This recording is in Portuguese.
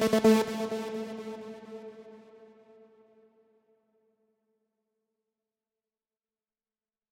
Música